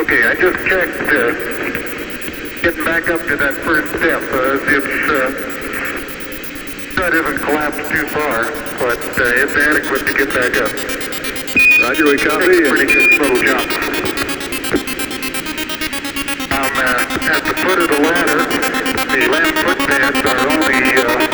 Okay, I just checked. Uh, getting back up to that first step. Uh, it's uh, that isn't collapsed too far, but uh, it's adequate to get back up. Roger, we copy. Takes a pretty good little jump. I'm uh, at the foot of the ladder. The left foot pads are only.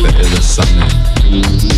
Like the illest summit.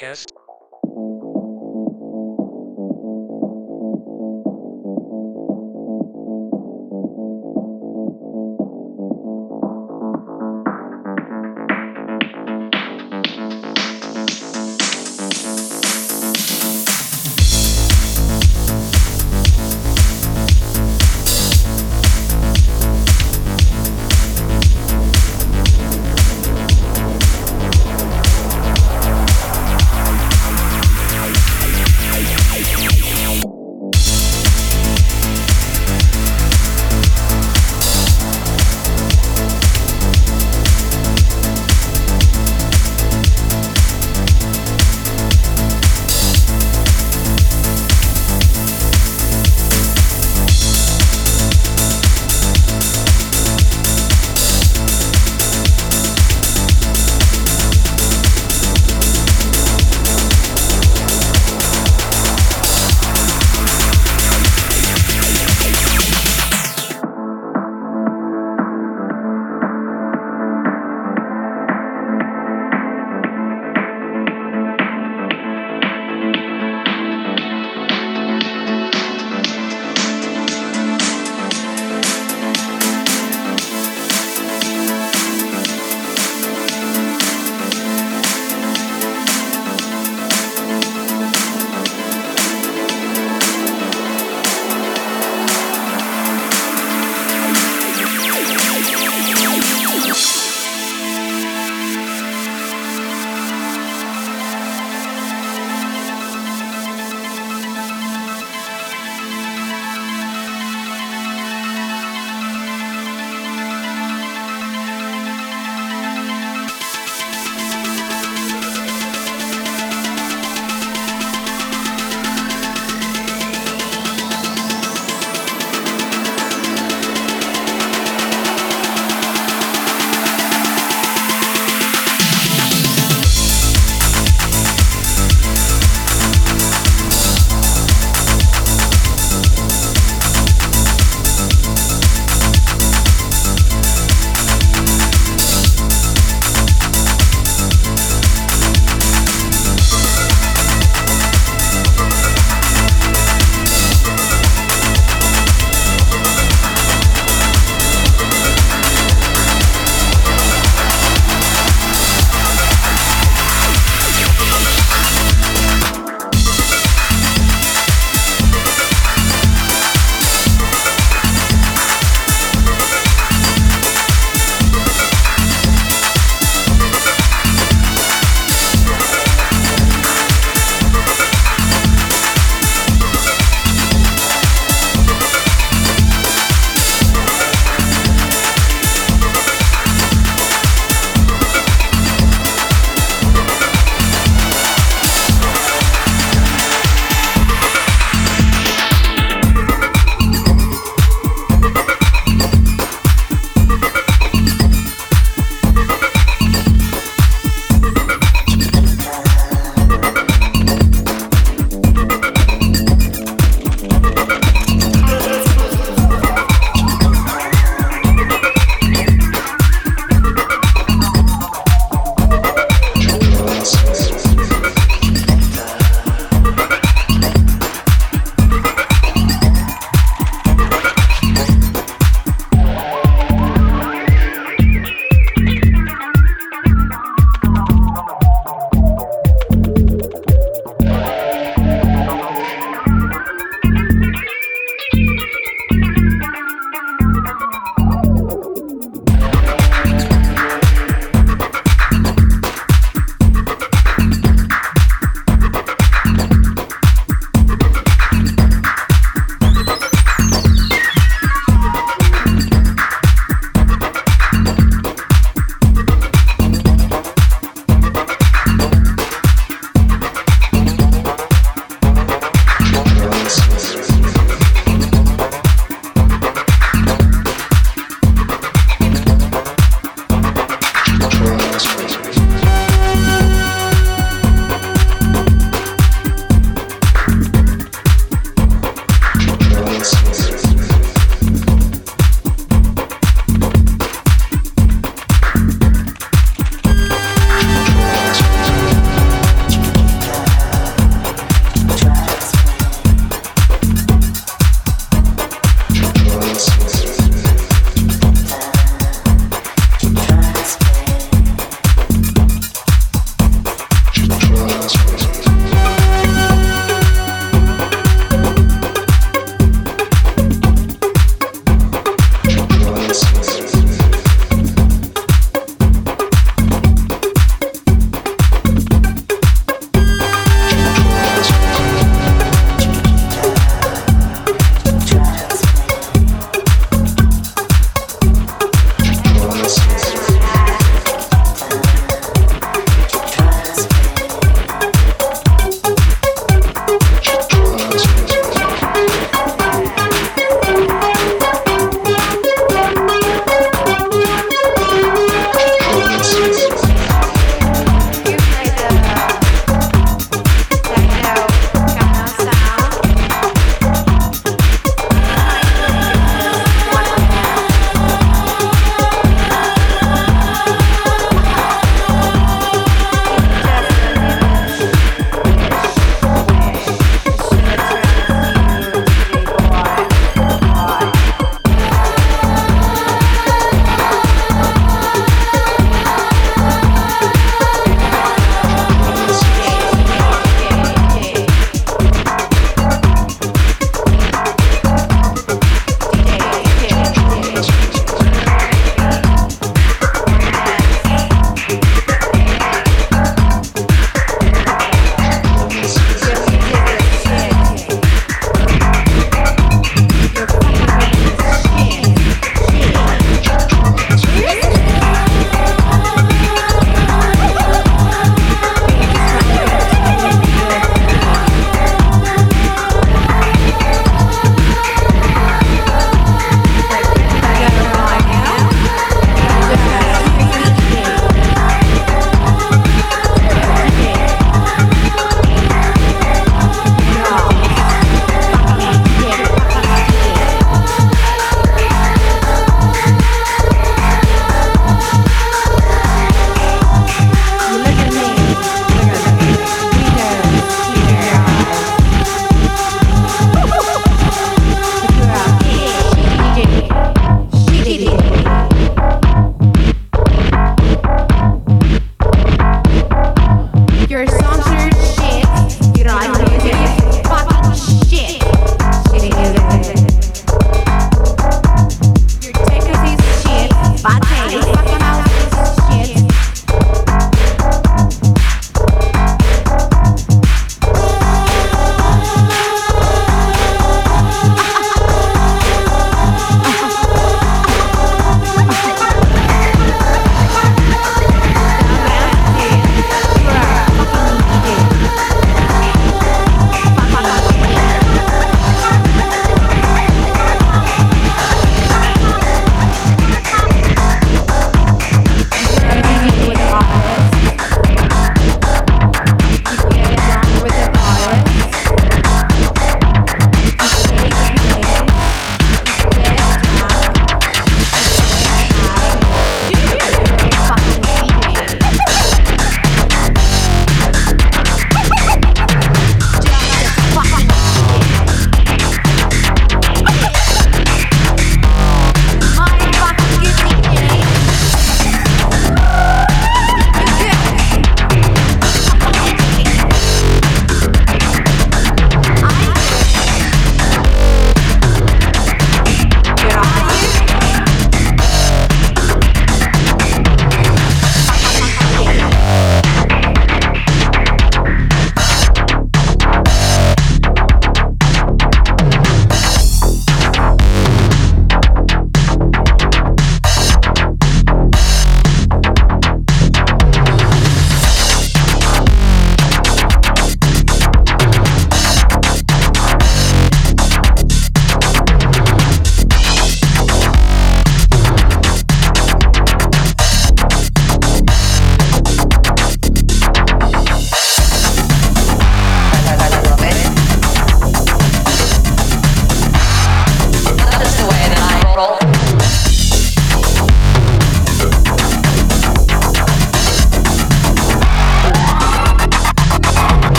ERVAcast.